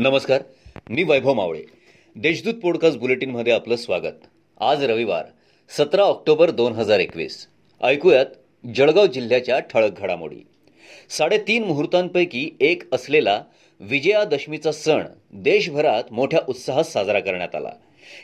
नमस्कार मी वैभव मावळे. देशदूत पॉडकास्ट बुलेटिनमध्ये आपलं स्वागत. आज रविवार सतरा ऑक्टोबर दोन हजार एकवीस. ऐकूयात जळगाव जिल्ह्याच्या ठळक घडामोडी. साडेतीन मुहूर्तांपैकी एक असलेला विजयादशमीचा सण देशभरात मोठ्या उत्साहात साजरा करण्यात आला.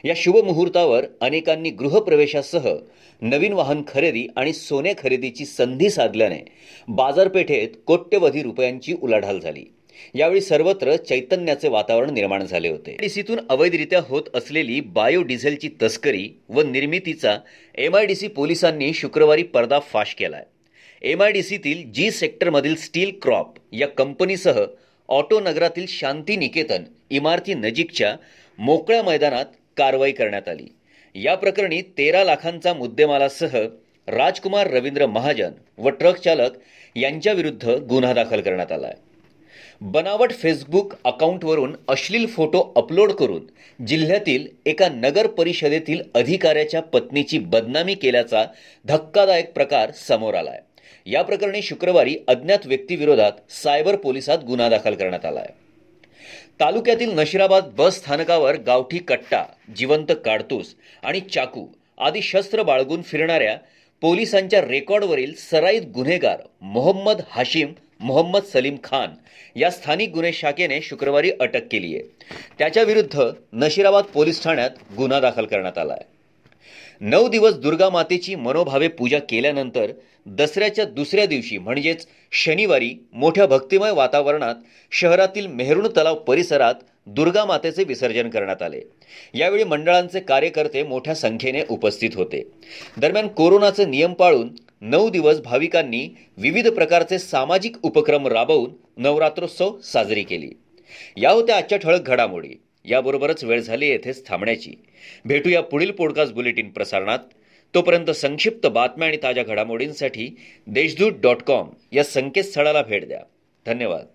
या शुभ मुहूर्तावर अनेकांनी गृहप्रवेशासह नवीन वाहन खरेदी आणि सोने खरेदीची संधी साधल्याने बाजारपेठेत कोट्यवधी रुपयांची उलाढाल झाली. यावेळी सर्वत्र चैतन्याचे वातावरण निर्माण झाले होते. डीसीतून अवैधरित्या होत असलेली बायोडिझेलची तस्करी व निर्मितीचा एमआयडीसी पोलिसांनी शुक्रवारी पर्दाफाश केलाय. एमआयडीसीतील जी सेक्टरमधील स्टील क्रॉप या कंपनीसह ऑटो नगरातील शांती निकेतन इमारती नजीकच्या मोकळ्या मैदानात कारवाई करण्यात आली. या प्रकरणी तेरा लाखांचा मुद्देमालासह राजकुमार रवींद्र महाजन व ट्रक चालक यांच्याविरुद्ध गुन्हा दाखल करण्यात आला आहे बनावट फेसबुक अकाउंटवरून अश्लील फोटो अपलोड करून जिल्ह्यातील एका नगर परिषदेतील अधिकाऱ्याच्या पत्नीची बदनामी केल्याचा धक्कादायक प्रकार समोर आलाय. या प्रकरणी शुक्रवारी अज्ञात व्यक्तीविरोधात सायबर पोलिसात गुन्हा दाखल करण्यात आला आहे तालुक्यातील नशिराबाद बस स्थानकावर गावठी कट्टा जिवंत काडतूस आणि चाकू आदी शस्त्र बाळगून फिरणाऱ्या पोलिसांच्या रेकॉर्डवरील सराईत गुन्हेगार मोहम्मद हाशिम मोहम्मद सलीम खान या स्थानिक गुन्हे शाखेने शुक्रवारी अटक केली आहे. त्याच्याविरुद्ध नशिराबाद पोलीस ठाण्यात गुन्हा दाखल करण्यात आला आहे. नऊ दिवस दुर्गा मातेची मनोभावे पूजा केल्यानंतर दसऱ्याच्या दुसऱ्या दिवशी म्हणजेच शनिवारी मोठ्या भक्तिमय वातावरणात शहरातील मेहरुण तलाव परिसरात दुर्गा मातेचे विसर्जन करण्यात आले. यावेळी मंडळांचे कार्यकर्ते मोठ्या संख्येने उपस्थित होते. दरम्यान कोरोनाचे नियम पाळून नऊ दिवस भाविकांनी विविध प्रकारचे सामाजिक उपक्रम राबवून नवरात्रोत्सव साजरी केली. या होत्या आजच्या ठळक घडामोडी. याबरोबरच वेळ झाली येथेच थांबण्याची. भेटूया पुढील पॉडकास्ट बुलेटिन प्रसारणात. तोपर्यंत संक्षिप्त बातम्या आणि ताज्या घडामोडींसाठी देशदूत डॉट कॉम या संकेतस्थळाला भेट द्या. धन्यवाद.